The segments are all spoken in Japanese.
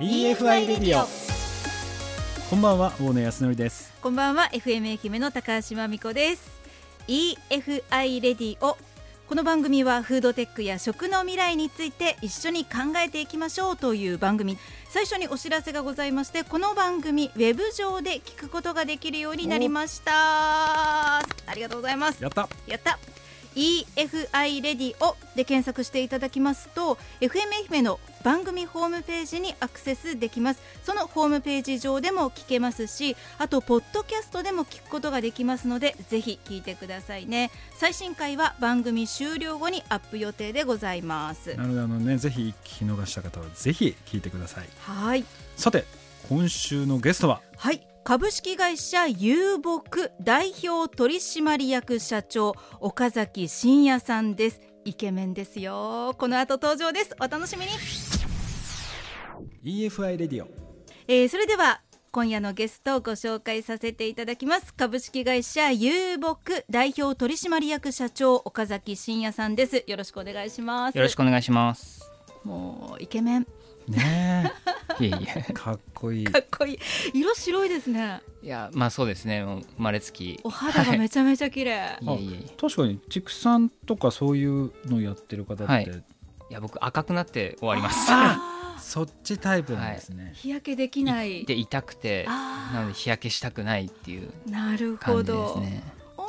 EFI レディオこんばんは大野康則です。こんばんは FM 愛媛の高橋真美子です。EFI レディオこの番組はフードテックや食の未来について一緒に考えていきましょうという番組。最初にお知らせがございましてこの番組ウェブ上で聞くことができるようになりました。ありがとうございます。やった。やった EFI レディオで検索していただきますと FM 愛媛の番組ホームページにアクセスできます。そのホームページ上でも聞けますしあとポッドキャストでも聞くことができますのでぜひ聞いてくださいね。最新回は番組終了後にアップ予定でございます。なのであのねぜひ聞き逃した方はぜひ聞いてください。はい。さて今週のゲストははい株式会社遊牧代表取締役社長岡崎真也さんです。イケメンですよ。この後登場です。お楽しみに。EFI レディオえー、それでは今夜のゲストをご紹介させていただきます。株式会社遊牧代表取締役社長岡崎真也さんです。よろしくお願いします。よろしくお願いします。もうイケメンね。いえいえ。かっこいい。かっこいい。色白いですね。えいやまあそうですね。生まれつき。お肌がめちゃめちゃ綺麗、いえいえ。確かに畜産とかそういうのやってる方って、はい。いや僕赤くなって終わります。あそっちタイプなんですね、ー日焼けできない。で痛くて。なので日焼けしたくないっていうなるほ感じですど、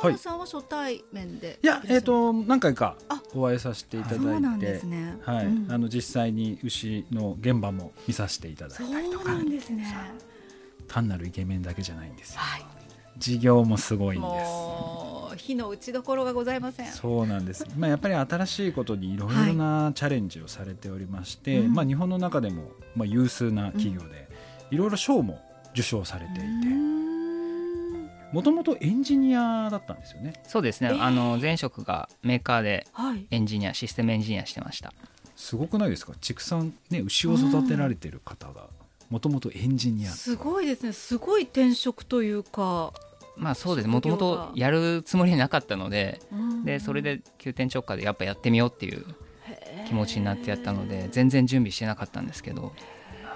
ね大野さんは初対面でいやえっ、と何回かあ。お会いさせていただいて。そうなんですね。はい、うん。あの実際に牛の現場も見させていただいそうたりとかなんですね。単なるイケメンだけじゃないんですよ。はい。事業もすごいんです。もう火の打ちどころがございません。そうなんです、まあ、やっぱり新しいことにいろいろなチャレンジをされておりまして、うん。まあ、日本の中でもまあ有数な企業でいろいろ賞も受賞されていてもともとエンジニアだったんですよね。そうですね、えー。あの前職がメーカーではい。エンジニアシステムエンジニアしてました。すごくないですか？畜産、ね、牛を育てられてる方がもともとエンジニアすごいですね。すごい転職というか、まあそうです。もともとやるつもりなかったのでうん。でそれで急転直下でやっぱやってみようっていう気持ちになってやったので全然準備してなかったんですけど、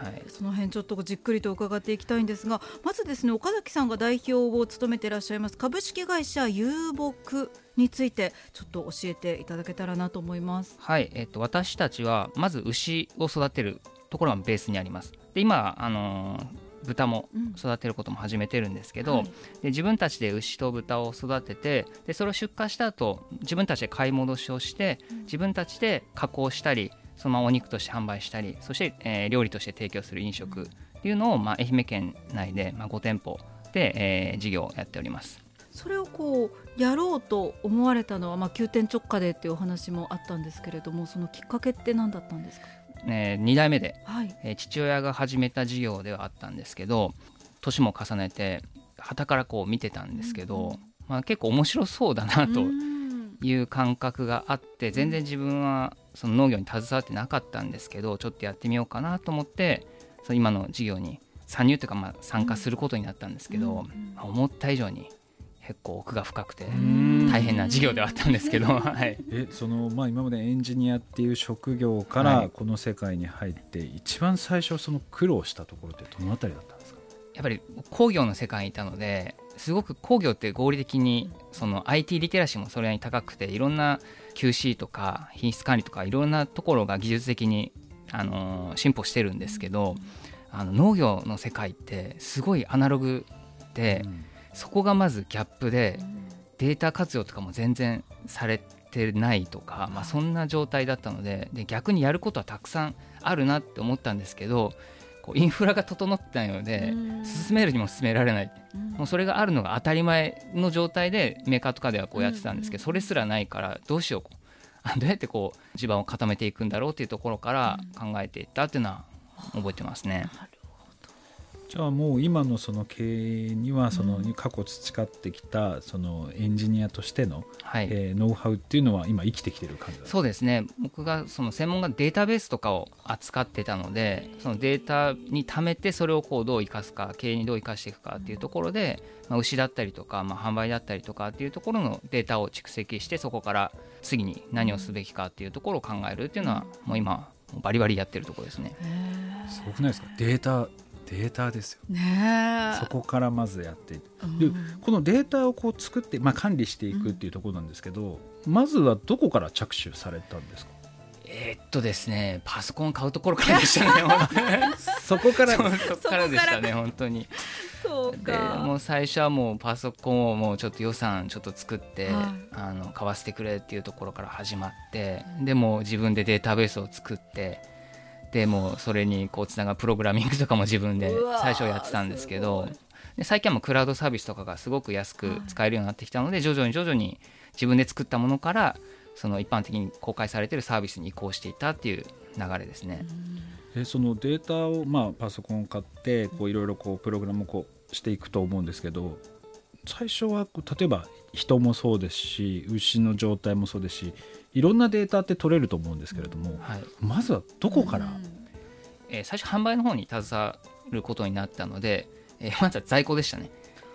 はい、その辺ちょっとじっくりと伺っていきたいんですがまずですね岡崎さんが代表を務めていらっしゃいます株式会社遊牧についてちょっと教えていただけたらなと思います。はい。えっと、私たちはまず牛を育てるところがベースにあります。で今、あのー豚もうん。育てることも始めてるんですけど、はい。で自分たちで牛と豚を育ててでそれを出荷した後自分たちで買い戻しをして自分たちで加工したりそのままお肉として販売したりそして、えー料理として提供する飲食っていうのを、まあ、愛媛県内で、まあ、5店舗で、えー事業をやっております。それをこうやろうと思われたのは、まあ、急転直下でっていうお話もあったんですけれどもそのきっかけって何だったんですか、え2代目ではい、えー父親が始めた事業ではあったんですけど年も重ねて傍からこう見てたんですけど、うんまあ、結構面白そうだなとうんいう感覚があって全然自分はその農業に携わってなかったんですけどちょっとやってみようかなと思ってその今の事業に参入というかまあ参加することになったんですけど、思った以上に結構奥が深くてん。大変な事業ではあったんですけど、はい、えその、まあ、今までエンジニアっていう職業からはい。この世界に入って、一番最初その苦労したところってどのあたりだったんですか？やっぱり工業の世界にいたのですごく工業って合理的にその IT リテラシーもそれなりに高くていろんな QC とか品質管理とかいろんなところが技術的に、あのー進歩してるんですけどあの農業の世界ってすごいアナログで、うん。そこがまずギャップでデータ活用とかも全然されてないとか、まあ、そんな状態だったのでで逆にやることはたくさんあるなって思ったんですけどこうインフラが整ってないのでうん。進めるにも進められない。もうそれがあるのが当たり前の状態でメーカーとかではこうやってたんですけどそれすらないからどうしよう どうやってこう地盤を固めていくんだろうっていうところから考えていったっていうのは覚えてますね。じゃあもう今のその経営にはその過去培ってきたそのエンジニアとしての、はい、えーノウハウっていうのは今生きてきてる感じだそうですね。僕がその専門がデータベースとかを扱ってたのでそのデータに貯めてそれをこうどう生かすか経営にどう生かしていくかっていうところで、まあ、牛だったりとか、まあ、販売だったりとかっていうところのデータを蓄積してそこから次に何をすべきかっていうところを考えるっていうのはもう今バリバリやってるところですね。すごくないですか？データデータですよ。ねそこからまずやっていく。うん。でこのデータをこう作って、まあ、管理していくっていうところなんですけど、まずはどこから着手されたんですか？えーっとですねパソコン買うところからでしたね。そこからそこからでしたね本当に。そうでもう最初はもうパソコンをもうちょっと予算ちょっと作って、はい。あの買わせてくれっていうところから始まってでもう自分でデータベースを作ってでもうそれにこうつながるプログラミングとかも自分で最初やってたんですけどすで最近はもうクラウドサービスとかがすごく安く使えるようになってきたので、徐々に徐々に自分で作ったものからその一般的に公開されているサービスに移行していったっていう流れですね。でそのデータを、まあ、パソコンを買ってこういろいろこうプログラムをこうしていくと思うんですけど最初はこう例えば人もそうですし牛の状態もそうですしいろんなデータって取れると思うんですけれども、はい。まずはどこから、えー最初販売の方に携わることになったので、えーまずは在庫でしたね。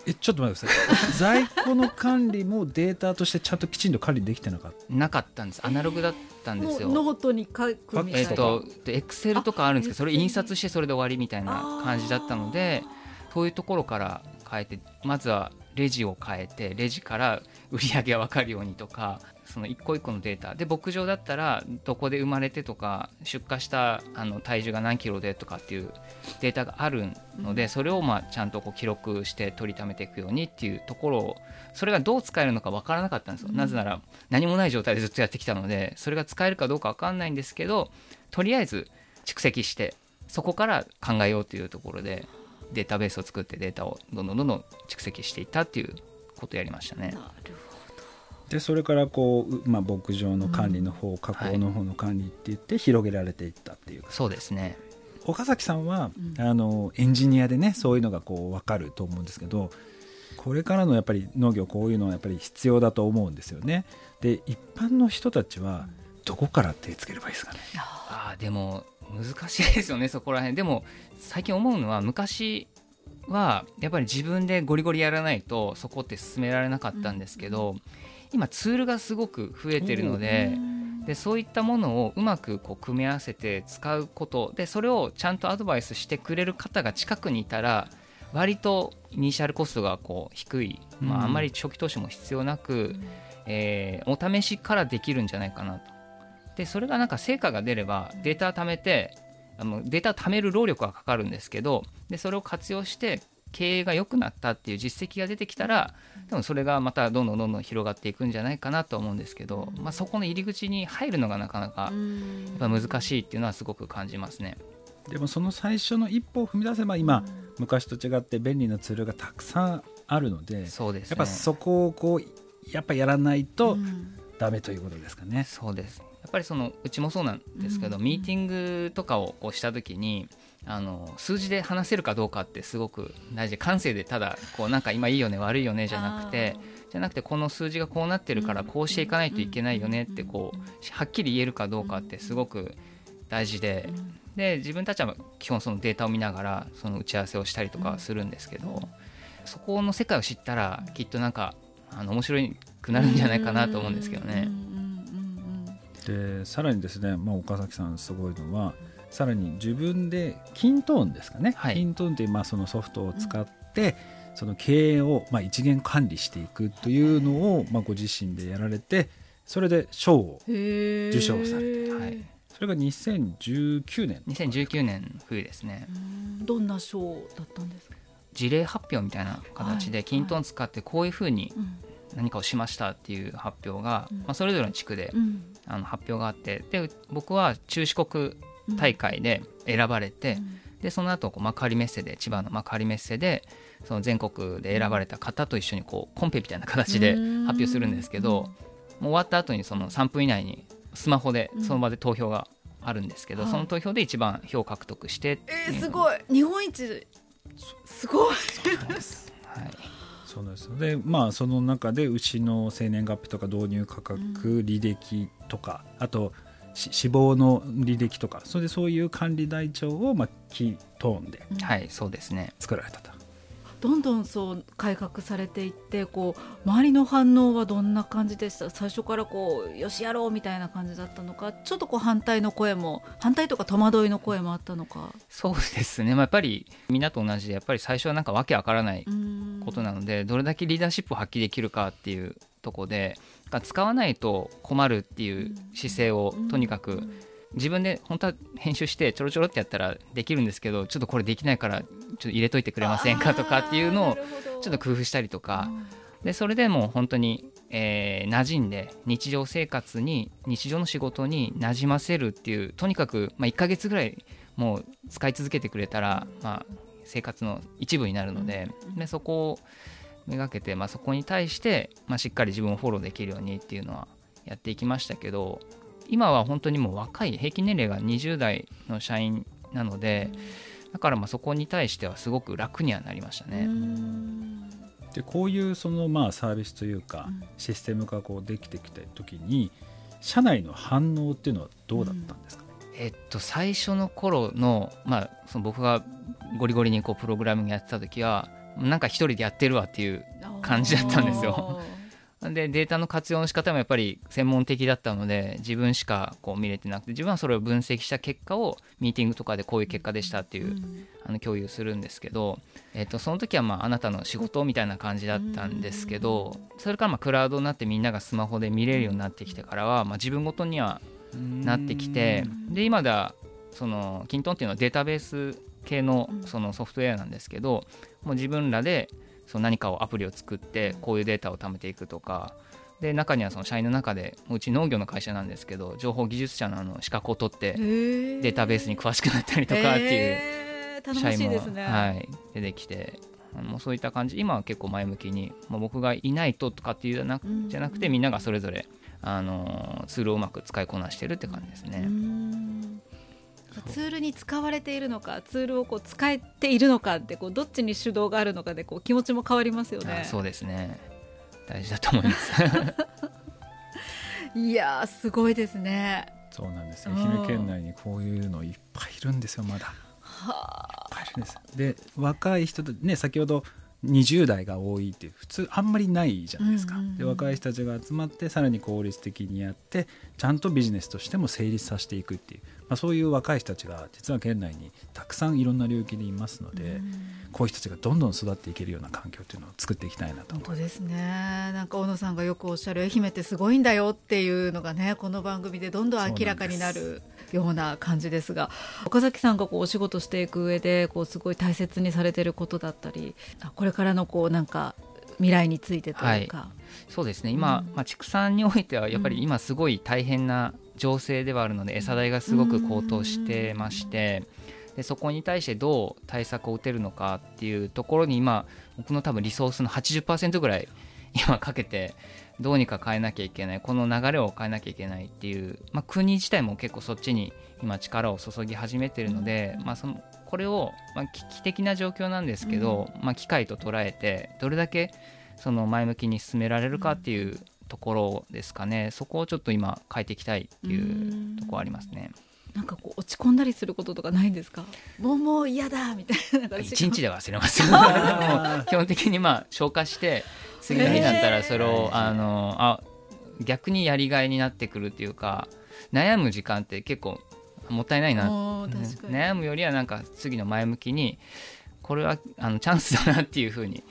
えちょっと待ってください。在庫の管理もデータとしてちゃんときちんと管理できてなかった？なかったんです。アナログだったんですよ。ノートに書くみたいな。えっとでエクセルとかあるんですけどあそれ印刷してそれで終わりみたいな感じだったのでそういうところから変えてまずはレジを変えてレジから売り上げが分かるようにとかその一個一個のデータ。で牧場だったらどこで生まれてとか出荷したあの体重が何キロでとかっていうデータがあるのでそれをまあちゃんとこう記録して取りためていくようにっていうところをそれがどう使えるのか分からなかったんですよ、なぜなら何もない状態でずっとやってきたのでそれが使えるかどうか分かんないんですけどとりあえず蓄積してそこから考えようというところでデータベースを作ってデータをどんどんどんどん蓄積していったっていうことをやりましたね。なるでそれからこう、うまあ、牧場の管理の方、加工の方の管理って言って広げられていったっていう、そうですね岡崎さんは、うんあのエンジニアでねそういうのがこう分かると思うんですけどこれからのやっぱり農業こういうのはやっぱり必要だと思うんですよね。で一般の人たちはどこから手つければいいですかね？あーでも難しいですよねそこら辺。でも最近思うのは昔はやっぱり自分でゴリゴリやらないとそこって進められなかったんですけど、今ツールがすごく増えてるのででそういったものをうまくこう組み合わせて使うことでそれをちゃんとアドバイスしてくれる方が近くにいたら割とイニシャルコストがこう低い、まうん。あ、あんまり初期投資も必要なく、えーお試しからできるんじゃないかなと。でそれがなんか成果が出ればデータ貯めてあのデータを貯める労力はかかるんですけどでそれを活用して経営が良くなったっていう実績が出てきたら多分それがまたどんどんどんどん広がっていくんじゃないかなと思うんですけど、まあ、そこの入り口に入るのがなかなかやっぱ難しいっていうのはすごく感じますね。でもその最初の一歩を踏み出せば今、昔と違って便利なツールがたくさんあるのでそうですね。やっぱそこをこうやっぱやらないとダメということですかね。そうですやっぱりそのうちもそうなんですけど、ミーティングとかをこうした時にあの数字で話せるかどうかってすごく大事で感性でただこうなんか今いいよね悪いよねじゃなくてじゃなくてこの数字がこうなってるからこうしていかないといけないよねってこうはっきり言えるかどうかってすごく大事でで自分たちは基本そのデータを見ながらその打ち合わせをしたりとかするんですけどそこの世界を知ったらきっとなんかあの面白くなるんじゃないかなと思うんですけどね。でさらにですね、まあ、岡崎さんすごいのはさらに自分でキントーンですかね、はい。キントーンというまあそのソフトを使って、その経営をまあ一元管理していくというのをまあご自身でやられてそれで賞を受受賞されてはい。それが2019年2019年冬ですね。どんな賞だったんですか、事例発表みたいな形はい。でキントン使ってこういうふうにうん何かをしましたっていう発表が、うん。まあ、それぞれの地区でうん。あの発表があってで僕は中四国大会で選ばれて、でその後こう幕張メッセで千葉の幕張メッセでその全国で選ばれた方と一緒にこうコンペみたいな形でうん。発表するんですけど、もう終わった後にその3分以内にスマホでうん。その場で投票があるんですけど、はい。その投票で一番票を獲得してえー、すごい。日本一すごい。はい、そうなんですよでまあその中で牛の生年月日とか導入価格、履歴とかあとし死亡の履歴とかそれでそういう管理台帳をまあキートーンではい、そうですね。作られたとどんどんそう改革されていってこう周りの反応はどんな感じでした？最初からこうよしやろうみたいな感じだったのか？ちょっとこう反対の声も反対とか戸惑いの声もあったのか？そうですね、まあ、やっぱりみんなと同じでやっぱり最初はなんかわけわからないことなのでどれだけリーダーシップを発揮できるかっていうとこで使わないと困るっていう姿勢をとにかく自分で本当は編集してちょろちょろってやったらできるんですけどちょっとこれできないからちょっと入れといてくれませんかとかっていうのをちょっと工夫したりとかでそれでもう本当に、えー、馴染んで日常生活に日常の仕事に馴染ませるっていうとにかく、まあ、1ヶ月ぐらいもう使い続けてくれたら、まあ、生活の一部になるのででそこをめがけて、まあ、そこに対して、まあ、しっかり自分をフォローできるようにっていうのはやっていきましたけど今は本当にもう若い平均年齢が20代の社員なので、だからまあそこに対してはすごく楽にはなりましたね。でこういうそのまあサービスというかシステムがこうできてきた時に社内の反応っていうのはどうだったんですか、えっと、最初の頃の,、まあその僕がゴリゴリにこうプログラミングやってた時はなんか一人でやってるわっていう感じだったんですよ。でデータの活用の仕方もやっぱり専門的だったので自分しかこう見れてなくて自分はそれを分析した結果をミーティングとかでこういう結果でしたっていう、うん、あの共有するんですけど、えー、とその時はまああなたの仕事みたいな感じだったんですけどそれからまあクラウドになってみんながスマホで見れるようになってきてからはまあ自分ごとにはなってきてで今ではそのキントンっていうのはデータベース系のそのソフトウェアなんですけどもう自分らでその何かをアプリを作ってこういうデータを貯めていくとか。で中にはその社員の中でうち農業の会社なんですけど情報技術者のあの資格を取ってデータベースに詳しくなったりとかっていう社員も、はい、出てきてもうそういった感じ。今は結構前向きに、まあ、僕がいないととかっていうじゃなくじゃなくてみんながそれぞれあのツールをうまく使いこなしてるって感じですね。ツールに使われているのかツールをこう使えているのかってこうどっちに主導があるのかでこう気持ちも変わりますよね。そうですね。大事だと思います。いやすごいですね。そうなんですよ。愛媛県内にこういうのいっぱいいるんですよまだ。はあ、いっぱいいるんです。で若い人ね先ほど20代が多いっていう普通あんまりないじゃないですか、で若い人たちが集まってさらに効率的にやってちゃんとビジネスとしても成立させていくっていうまあ、そういう若い人たちが実は県内にたくさんいろんな領域にいますので、こういう人たちがどんどん育っていけるような環境というのを作っていきたいなと本当ですね。なんか小野さんがよくおっしゃる愛媛ってすごいんだよっていうのがねこの番組でどんどん明らかになるような感じですが。岡崎さんがこうお仕事していく上でこうすごい大切にされてることだったりこれからのこうなんか未来についてというか、はい、そうですね。今、うん、まあ、畜産においてはやっぱり今すごい大変な情勢ではあるので餌代がすごく高騰してましてでそこに対してどう対策を打てるのかっていうところに今僕の多分リソースの80%ぐらい今かけてどうにか変えなきゃいけないこの流れを変えなきゃいけないっていう、まあ、国自体も結構そっちに今力を注ぎ始めてるので、まあ、そのこれを、まあ、危機的な状況なんですけど、まあ、機会と捉えてどれだけその前向きに進められるかっていうところですかね。そこをちょっと今変えていきたいっていうところありますね。なんかこう落ち込んだりすることとかないんですか？もうもう嫌だみたいな。一日で忘れます。基本的にまあ消化して次の日になったらそれをあのあ逆にやりがいになってくるっていうか悩む時間って結構もったいないな、悩むよりはなんか次の前向きにこれはあのチャンスだなっていうふうに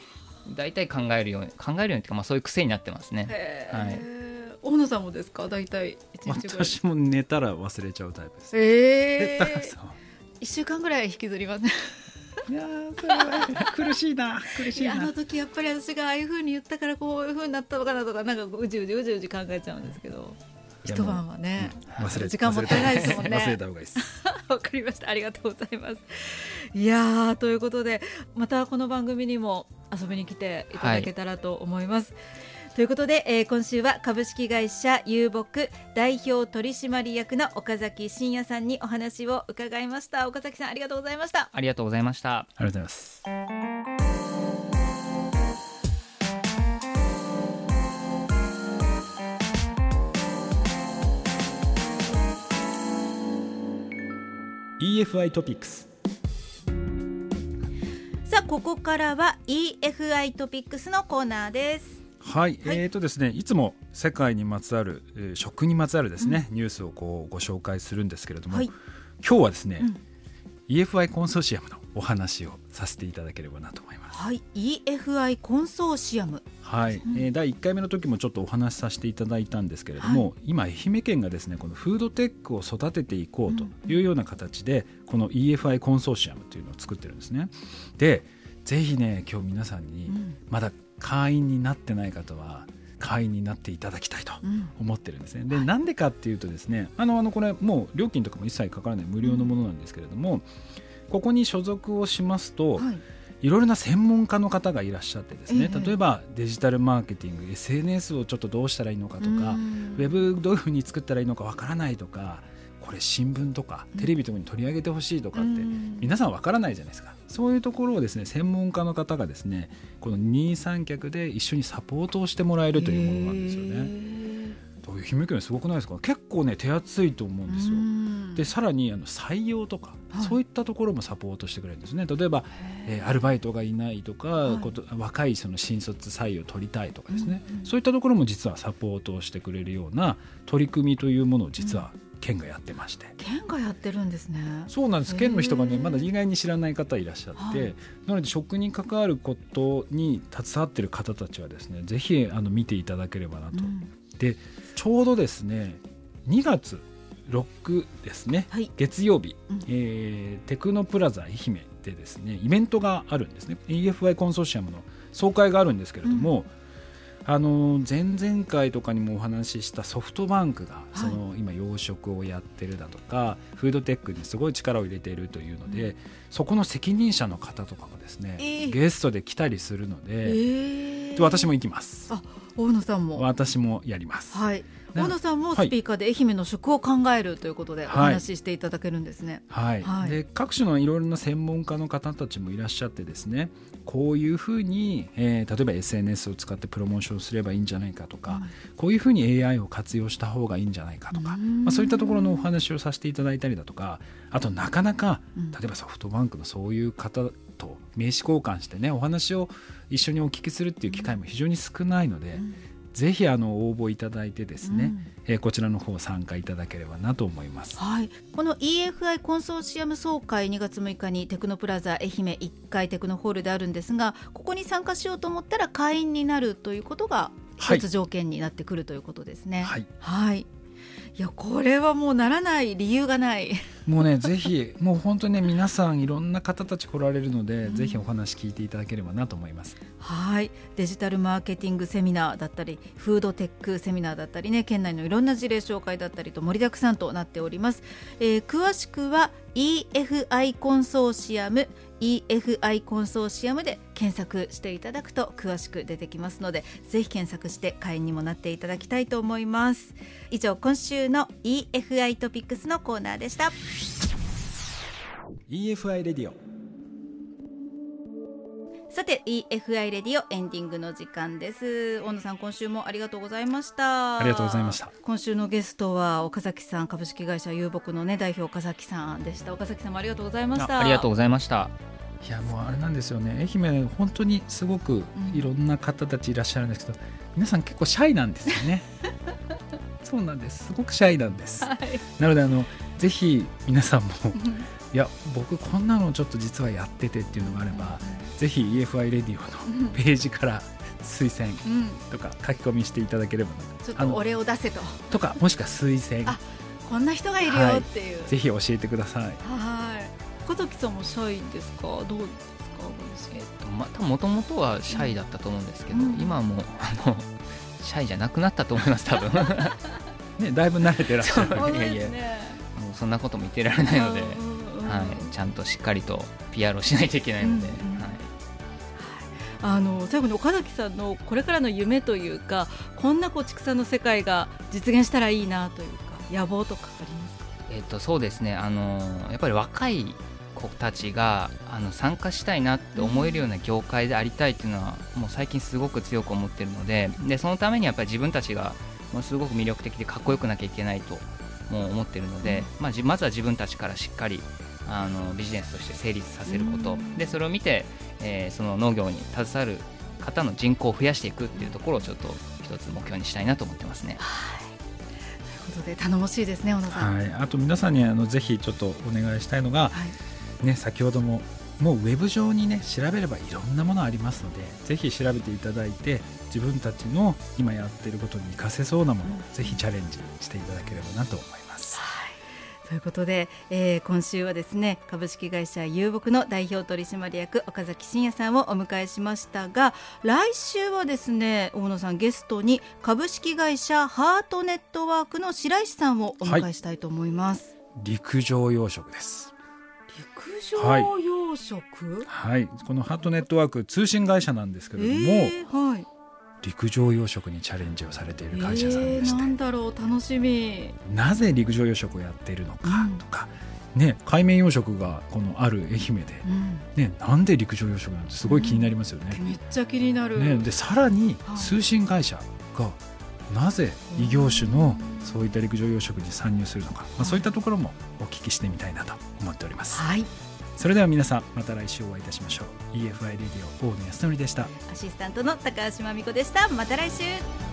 大体考えるように考えるようにっていうか、まあ、そういう癖になってますね。はい、大野さんもですか？大体私も寝たら忘れちゃうタイプです。ええー、一週間ぐらい引きずります。いやそれは苦しいな苦しいあの時やっぱり私がああいうふうに言ったからこういうふうになったのかなとかなんかうじうじうじうじ考えちゃうんですけど。一晩はね、うん、忘れ時間もったいないですもんね。忘れた方がいいです。わかりました。ありがとうございます。いやということでまたこの番組にも遊びに来ていただけたらと思います。はい、ということで、えー、今週は株式会社遊牧代表取締役の岡崎真也さんにお話を伺いました岡崎さんありがとうございましたありがとうございましたありがとうございます EFI トピックスここからは EFI トピックスのコーナーです。はい、はい。えーとですねいつも世界にまつわる、えー食にまつわるですね、ニュースをこうご紹介するんですけれども、はい。今日はですね、うん。EFI コンソーシアムのお話をさせていただければなと思います。はい。EFI コンソーシアム。はい、えー第1回目の時もちょっとお話しさせていただいたんですけれども、今愛媛県がですねこのフードテックを育てていこうというような形で、この EFI コンソーシアムというのを作ってるんですね。でぜひね今日皆さんにうん。まだ会員になってない方は会員になっていただきたいとうん。思ってるんですね。でなんでかっていうとですねあのあのこれもう料金とかも一切かからない無料のものなんですけれども、ここに所属をしますと、はい。いろいろな専門家の方がいらっしゃってですね、ええ。例えばデジタルマーケティング SNS をちょっとどうしたらいいのかとか、うん。ウェブどういうふうに作ったらいいのかわからないとかこれ新聞とかテレビとかに取り上げてほしいとかって、うん。皆さんわからないじゃないですか。そういうところをですね専門家の方がですねこの二三脚で一緒にサポートをしてもらえるというものなんですよね。愛媛県すごくないですか？結構ね手厚いと思うんですよ。でさらにあの採用とか、はい。そういったところもサポートしてくれるんですね。例えば、えーアルバイトがいないとか、はい。こと若いその新卒採用を取りたいとかですね、うんうんそういったところも実はサポートをしてくれるような取り組みというものを実は県がやってまして、県がやってるんですね。そうなんです。県の人がねまだ意外に知らない方いらっしゃって、はい。なので食に関わることに携わっている方たちはですねぜひあの見ていただければなと、うんでちょうどですね2月6ですねはい。月曜日、うん。えーテクノプラザ愛媛でですねイベントがあるんですね。EFI コンソーシアムの総会があるんですけれども、あの前々回とかにもお話ししたソフトバンクがい。その今養殖をやってるだとか、フードテックにすごい力を入れているというので、そこの責任者の方とかがですね、えー。ゲストで来たりするのえで,、ー。で私も行きます。あ大野さんも。私もやります、はい。な大野さんもスピーカーで愛媛の食を考えるということでおはい。話ししていただけるんですね。はい。はい。で各種のいろいろな専門家の方たちもいらっしゃってですねこういうふうに、えー例えば SNS を使ってプロモーションすればいいんじゃないかとか、こういうふうに AI を活用した方がいいんじゃないかとか、うん。まあ、そういったところのお話をさせていただいたりだとかあとなかなかうん。例えばソフトバンクのそういう方と名刺交換してねお話を一緒にお聞きするっていう機会も非常に少ないので、うん。ぜひあの応募いただいてですね、うん。えーこちらの方参加いただければなと思います。はい、この EFI コンソーシアム総会2月6日にテクノプラザ愛媛1階テクノホールであるんですがここに参加しようと思ったら会員になるということがはい。一つ条件になってくるということですね。はい。はいいやこれはもうならない理由がない。もうねぜひ もう本当にね皆さんいろんな方たち来られるので、うんぜひお話聞いていただければなと思います。はいデジタルマーケティングセミナーだったりフードテックセミナーだったりね県内のいろんな事例紹介だったりと盛りだくさんとなっております、えー詳しくは EFI コンソーシアム EFI コンソーシアムで検索していただくと詳しく出てきますのでぜひ検索して会員にもなっていただきたいと思います。以上今週の EFI トピックスのコーナーでした。EFI レディオて EFI レディオエンディングの時間です。大野さん今週もありがとうございました。ありがとうございました。今週のゲストは岡崎さん株式会社遊牧のね代表岡崎さんでした。岡崎さんもありがとうございました。あありがとうございました。いやもうあれなんですよね。愛媛本当にすごくいろんな方たちいらっしゃるんですけど、皆さん結構シャイなんですよね。そうなんです。すごくシャイなんです。はい。なのであのぜひ皆さんもいや僕こんなのちょっと実はやっててっていうのがあればぜひ EFI レディオのページから推薦うん。とか書き込みしていただければな。ちょっとお礼を出せと。とかもしくは推薦。あこんな人がいるよっていう。ぜひ教えてください。はい。岡崎さんもシャイですか？どうですか？ご自えっとまたもともとはシャイだったと思うんですけど、うん。今はもうあのシャイじゃなくなったと思います多分。もねだいぶ慣れてらっしゃる。身そういやいやそうですねうそんなことも言ってられないので、うんうんうんはい、ちゃんとしっかりと PR をしないといけないので、うんうん。はい、あの最後に岡崎さんのこれからの夢というかこんなこう畜産の世界が実現したらいいなというか野望とかありますか？えっとそうですね。あのやっぱり若い子たちがあの参加したいなって思えるような業界でありたいっていうのは、もう最近すごく強く思ってるのででそのためにやっぱり自分たちがもうすごく魅力的でかっこよくなきゃいけないともう思ってるので、まあ、じまずは自分たちからしっかりあのビジネスとして成立させること、でそれを見て、えーその農業に携わる方の人口を増やしていくっていうところをちょっと一つ目標にしたいなと思ってますね。ということで頼もしいですね小野さん。はい、あと皆さんにあのぜひちょっとお願いしたいのが、はいね、先ほどももうウェブ上にね調べればいろんなものありますのでぜひ調べていただいて自分たちの今やってることに活かせそうなものをぜひチャレンジしていただければなと思います。ということで、えー今週はですね株式会社遊牧の代表取締役岡崎真也さんをお迎えしましたが来週はですね大野さんゲストに株式会社ハートネットワークの白石さんをお迎えしたいと思います。陸上養殖です。陸上養殖、はい、このハートネットワーク通信会社なんですけれども、えーはい、陸上養殖にチャレンジをされている会社さんでして、えーなんだろう楽しみ。なぜ陸上養殖をやっているのかうん。とか、ね、海面養殖がこのある愛媛で、うん。ね、なんで陸上養殖なんてすごい気になりますよね。めっちゃ気になる。ね、でさらにはい。通信会社がなぜ異業種のそういった陸上養殖に参入するのか、まあ、そういったところもお聞きしてみたいなと思っております。はい、それでは皆さんまた来週お会いいたしましょう EFI レディオ大野康則でしたアシスタントの高橋真美子でした。また来週。